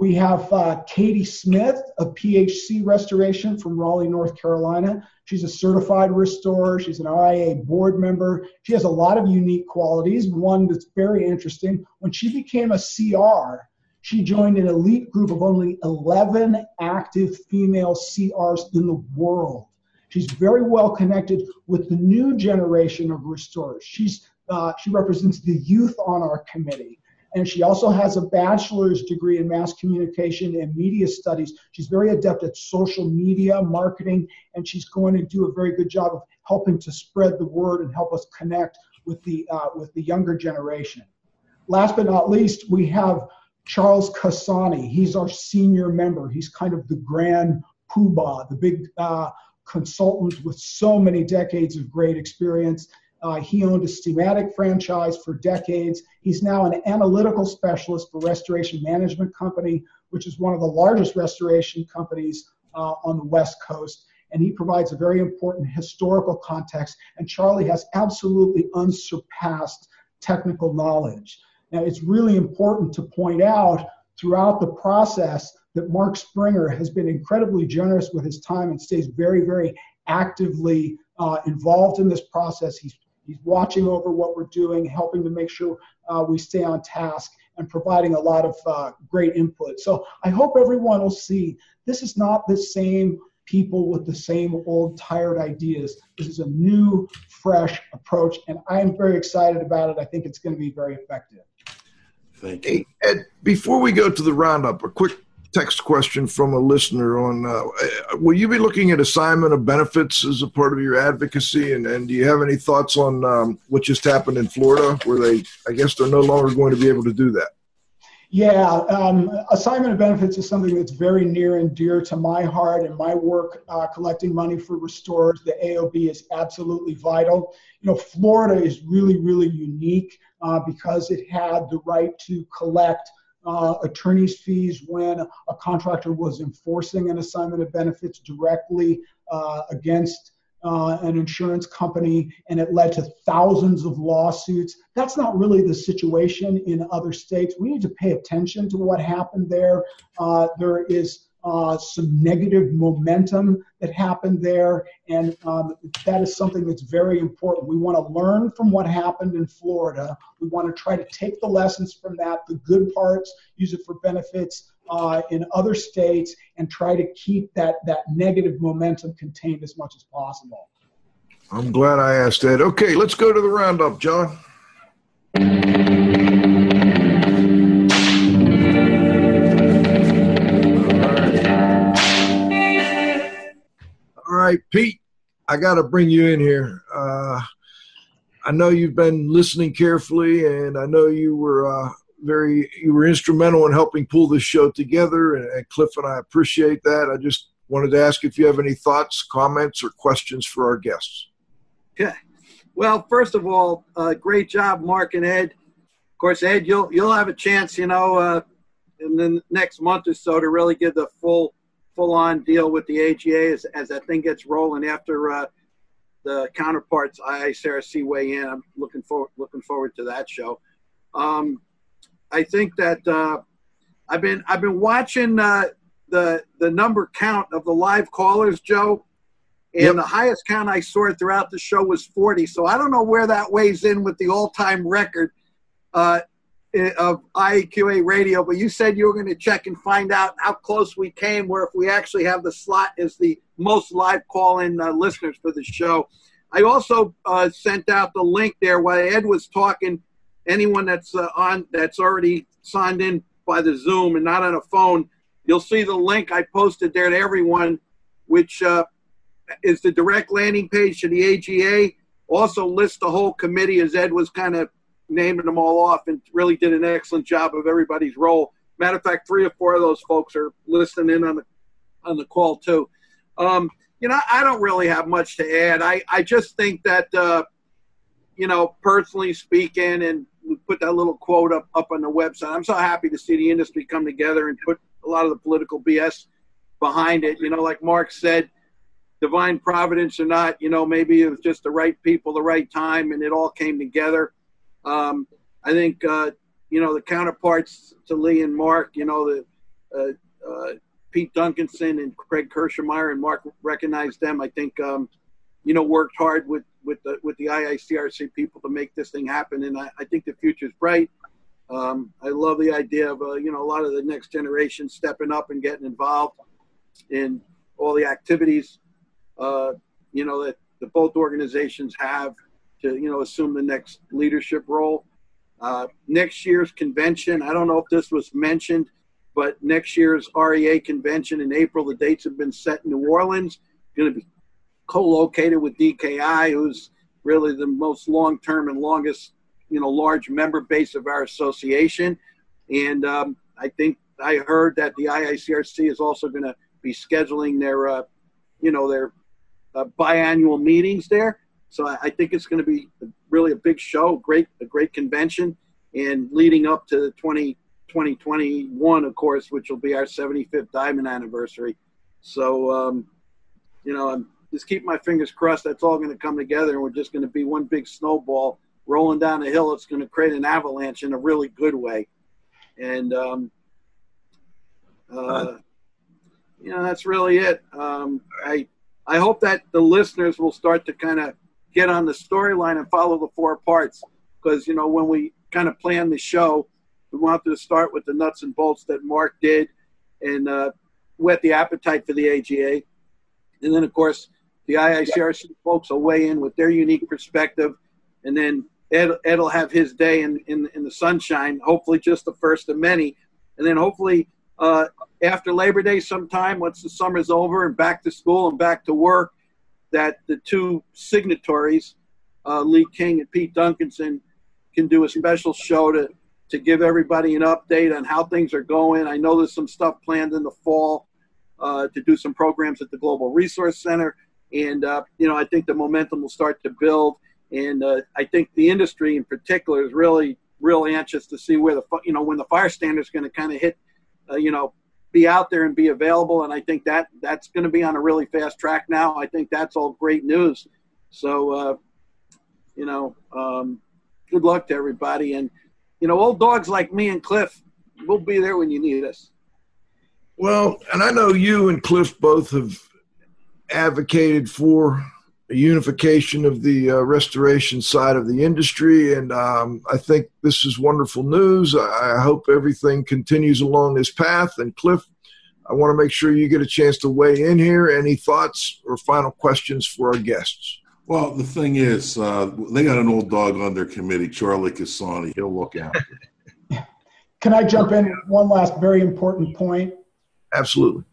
We have uh, Katie Smith of PHC Restoration from Raleigh, North Carolina. She's a certified restorer. She's an RIA board member. She has a lot of unique qualities. One that's very interesting when she became a CR, she joined an elite group of only 11 active female CRs in the world. She's very well connected with the new generation of restorers. She's, uh, she represents the youth on our committee. And she also has a bachelor's degree in mass communication and media studies. She's very adept at social media marketing, and she's going to do a very good job of helping to spread the word and help us connect with the, uh, with the younger generation. Last but not least, we have Charles Kasani. He's our senior member. He's kind of the grand poobah, the big uh, consultant with so many decades of great experience. Uh, he owned a Steamatic franchise for decades. He's now an analytical specialist for Restoration Management Company, which is one of the largest restoration companies uh, on the West Coast. And he provides a very important historical context. And Charlie has absolutely unsurpassed technical knowledge. Now, it's really important to point out throughout the process that Mark Springer has been incredibly generous with his time and stays very, very actively uh, involved in this process. He's he's watching over what we're doing, helping to make sure uh, we stay on task, and providing a lot of uh, great input. So I hope everyone will see this is not the same people with the same old tired ideas. This is a new, fresh approach, and I am very excited about it. I think it's going to be very effective. Thank you. Hey, Ed, before we go to the roundup, a quick text question from a listener on uh, will you be looking at assignment of benefits as a part of your advocacy? And, and do you have any thoughts on um, what just happened in florida where they i guess they're no longer going to be able to do that? Yeah um, assignment of benefits is something that's very near and dear to my heart and my work uh, collecting money for restorers. The aob is absolutely vital. You know florida is really really unique uh, because it had the right to collect uh, attorney's fees when a contractor was enforcing an assignment of benefits directly uh, against uh, an insurance company and it led to thousands of lawsuits. That's not really the situation in other states. We need to pay attention to what happened there. Uh, there is uh, some negative momentum that happened there, and um, that is something that's very important. We want to learn from what happened in Florida. We want to try to take the lessons from that, the good parts, use it for benefits uh, in other states, and try to keep that that negative momentum contained as much as possible. I'm glad I asked Ed. Okay, let's go to the roundup, John. Right, Pete, I got to bring you in here. Uh, I know you've been listening carefully, and I know you were uh, very you were instrumental in helping pull this show together. And, Cliff and I appreciate that. I just wanted to ask if you have any thoughts, comments, or questions for our guests. Okay. Well, first of all, uh, great job, Mark and Ed. Of course, Ed, you'll you'll have a chance, you know, uh, in the next month or so to really give the full full-on deal with the AGA as, as that thing gets rolling after uh, the counterparts I IICRC weigh in. I'm looking forward looking forward to that show. Um, I think that uh, I've been I've been watching uh, the the number count of the live callers, Joe, And yep. the highest count I saw throughout the show was 40. So I don't know where that weighs in with the all time record uh, of IAQA radio. But you said you were going to check and find out how close we came, where if we actually have the slot as the most live call in uh, listeners for the show. I also uh, sent out the link there while Ed was talking. Anyone that's uh, on that's already signed in by the Zoom and not on a phone, you'll see the link I posted there to everyone, which uh, is the direct landing page to the AGA. Also lists the whole committee as Ed was kind of naming them all off and really did an excellent job of everybody's role. Matter of fact, three or four of those folks are listening in on the on the call too. Um, you know, I don't really have much to add. I, I just think that, uh, you know, personally speaking, and we put that little quote up, up on the website. I'm so happy to see the industry come together and put a lot of the political BS behind it. You know, like Mark said, divine providence or not, you know, maybe it was just the right people, the right time, and it all came together. Um, I think, uh, you know, the counterparts to Lee and Mark, you know, the uh, uh, Pete Duncanson and Craig Kersemeier and Mark recognized them. I think, um, you know, worked hard with, with the, with the IICRC people to make this thing happen. And I, I think the future is bright. Um, I love the idea of, uh, you know, a lot of the next generation stepping up and getting involved in all the activities, uh, you know, that the both organizations have to, you know, assume the next leadership role. Uh, next year's convention, I don't know if this was mentioned, but next year's RIA convention in April, the dates have been set in New Orleans. Going to be co-located with DKI, who's really the most long-term and longest, you know, large member base of our association. And um, I think I heard that the IICRC is also going to be scheduling their, uh, you know, their uh, biannual meetings there. So I, I think it's going to be really a big show, great, a great convention, and leading up to the 20, 2021, of course, which will be our 75th diamond anniversary. So, um, you know, I'm just keep my fingers crossed. That's all going to come together, and we're just going to be one big snowball rolling down a hill. It's going to create an avalanche in a really good way, and um, uh, you know, that's really it. Um, I I hope that the listeners will start to kind of get on the storyline and follow the four parts, because you know when we kind of plan the show we wanted to start with the nuts and bolts that Mark did and uh, whet the appetite for the AGA. And then, of course, the IICRC folks will weigh in with their unique perspective. And then Ed, Ed will have his day in, in, in the sunshine, hopefully just the first of many. And then hopefully uh, after Labor Day sometime, once the summer's over and back to school and back to work, that the two signatories, uh, Lee King and Pete Duncanson, can do a special show to to give everybody an update on how things are going. I know there's some stuff planned in the fall uh, to do some programs at the Global Resource Center. And, uh, you know, I think the momentum will start to build. And uh, I think the industry in particular is really, really anxious to see where the, you know, when the fire standard is going to kind of hit, uh, you know, be out there and be available. And I think that that's going to be on a really fast track now. I think that's all great news. So, uh, you know, um, good luck to everybody. And, you know, old dogs like me and Cliff, we'll be there when you need us. Well, and I know you and Cliff both have advocated for unification of the uh, restoration side of the industry, and um, I think this is wonderful news. I, I hope everything continues along this path. And Cliff, I want to make sure you get a chance to weigh in here. Any thoughts or final questions for our guests? Well, the thing is, uh, they got an old dog on their committee, Charlie Casani. He'll look out. Can I jump in? One last very important point. Absolutely.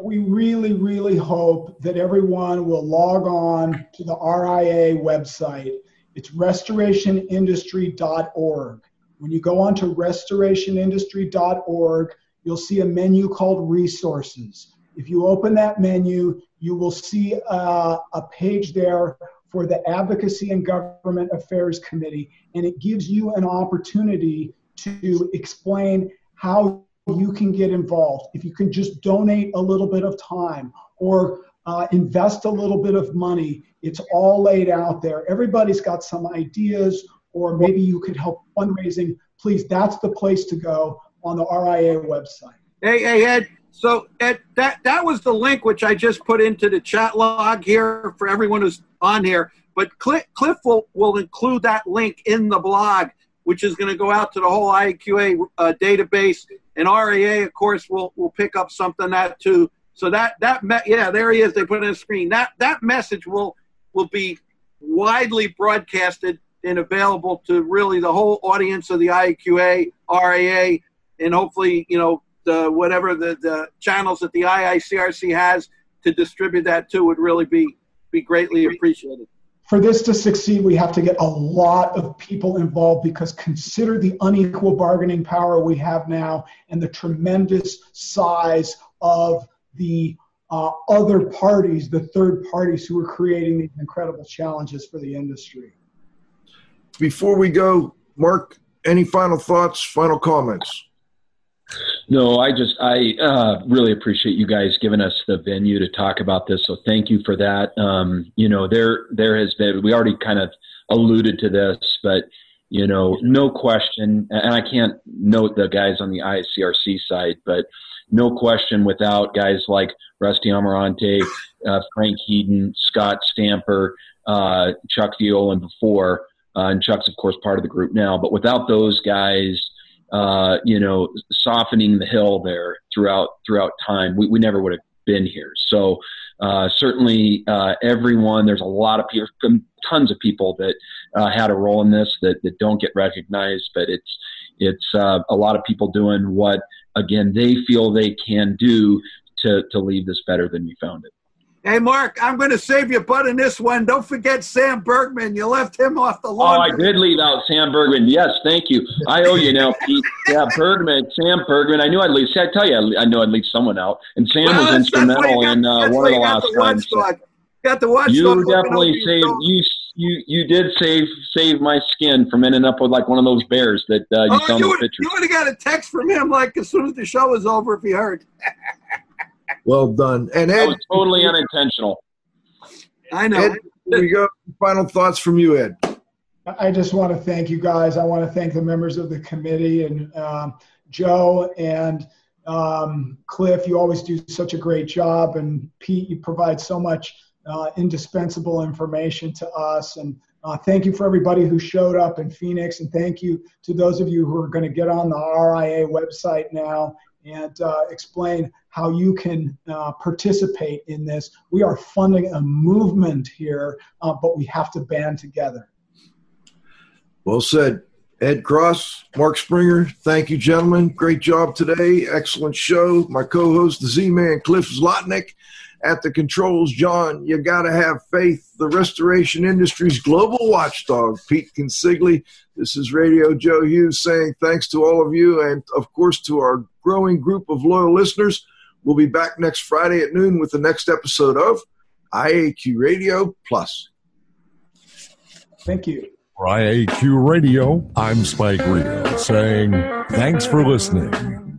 We really, really hope that everyone will log on to the RIA website. It's restorationindustry.org. When you go on to restorationindustry.org, you'll see a menu called resources. If you open that menu, you will see uh, a page there for the Advocacy and Government Affairs Committee, and it gives you an opportunity to explain how you can get involved. If you can just donate a little bit of time or uh, invest a little bit of money, it's all laid out there. Everybody's got some ideas, or maybe you could help fundraising. Please, that's the place to go on the RIA website. Hey, hey, Ed, So Ed, that that was the link which I just put into the chat log here for everyone who's on here. But Cliff, will, will include that link in the blog, which is going to go out to the whole IAQA uh, database. And RIA, of course, will will pick up something that too. So that that me- yeah, there he is. They put on the screen. That that message will will be widely broadcasted and available to really the whole audience of the IAQA, RIA, and hopefully you know the whatever the, the channels that the IICRC has to distribute that to would really be be greatly appreciated. For this to succeed, we have to get a lot of people involved because consider the unequal bargaining power we have now and the tremendous size of the uh, other parties, the third parties who are creating these incredible challenges for the industry. Before we go, Mark, any final thoughts, final comments? No, I just I uh, really appreciate you guys giving us the venue to talk about this. So thank you for that. Um, you know, there there has been we already kind of alluded to this, but you know, no question, and I can't note the guys on the IICRC side, but no question without guys like Rusty Amarante, uh, Frank Heeden, Scott Stamper, uh, Chuck Viola before, uh, and Chuck's of course part of the group now, but without those guys, uh, you know, softening the hill there throughout throughout time, we, we never would have been here. So uh, certainly, uh, everyone. There's a lot of people, tons of people that uh, had a role in this that, that don't get recognized, but it's it's uh, a lot of people doing what again they feel they can do to to leave this better than we found it. Hey, Mark, I'm going to save your butt in this one. Don't forget Sam Bergman. You left him off the lawn. Oh, I did leave out Sam Bergman. Yes, thank you. I owe you now, Pete. Yeah, Bergman, Sam Bergman. I knew I'd leave. I tell you, I know I'd leave someone out. And Sam well, was instrumental got, in uh, one of the last times. Got the watch. You definitely saved. You you you did save save my skin from ending up with like one of those bears that uh, you oh, saw in the picture. You would have got a text from him like as soon as the show was over if he heard. Well done. And Ed, that was totally unintentional. I know. Ed, here we go. Final thoughts from you, Ed. I just want to thank you guys. I want to thank the members of the committee and um, Joe and um, Cliff. You always do such a great job, and Pete, you provide so much uh, indispensable information to us. And uh, thank you for everybody who showed up in Phoenix, and thank you to those of you who are going to get on the RIA website now and uh, explain how you can uh, participate in this. We are funding a movement here, uh, but we have to band together. Well said. Ed Cross, Mark Springer, thank you, gentlemen. Great job today. Excellent show. My co host, the Z Man, Cliff Zlotnik. At the controls, John, you got to have faith. The restoration industry's global watchdog, Pete Consigli. This is Radio Joe Hughes saying thanks to all of you and, of course, to our growing group of loyal listeners. We'll be back next Friday at noon with the next episode of IAQ Radio Plus. Thank you. For IAQ Radio, I'm Spike Rio saying thanks for listening.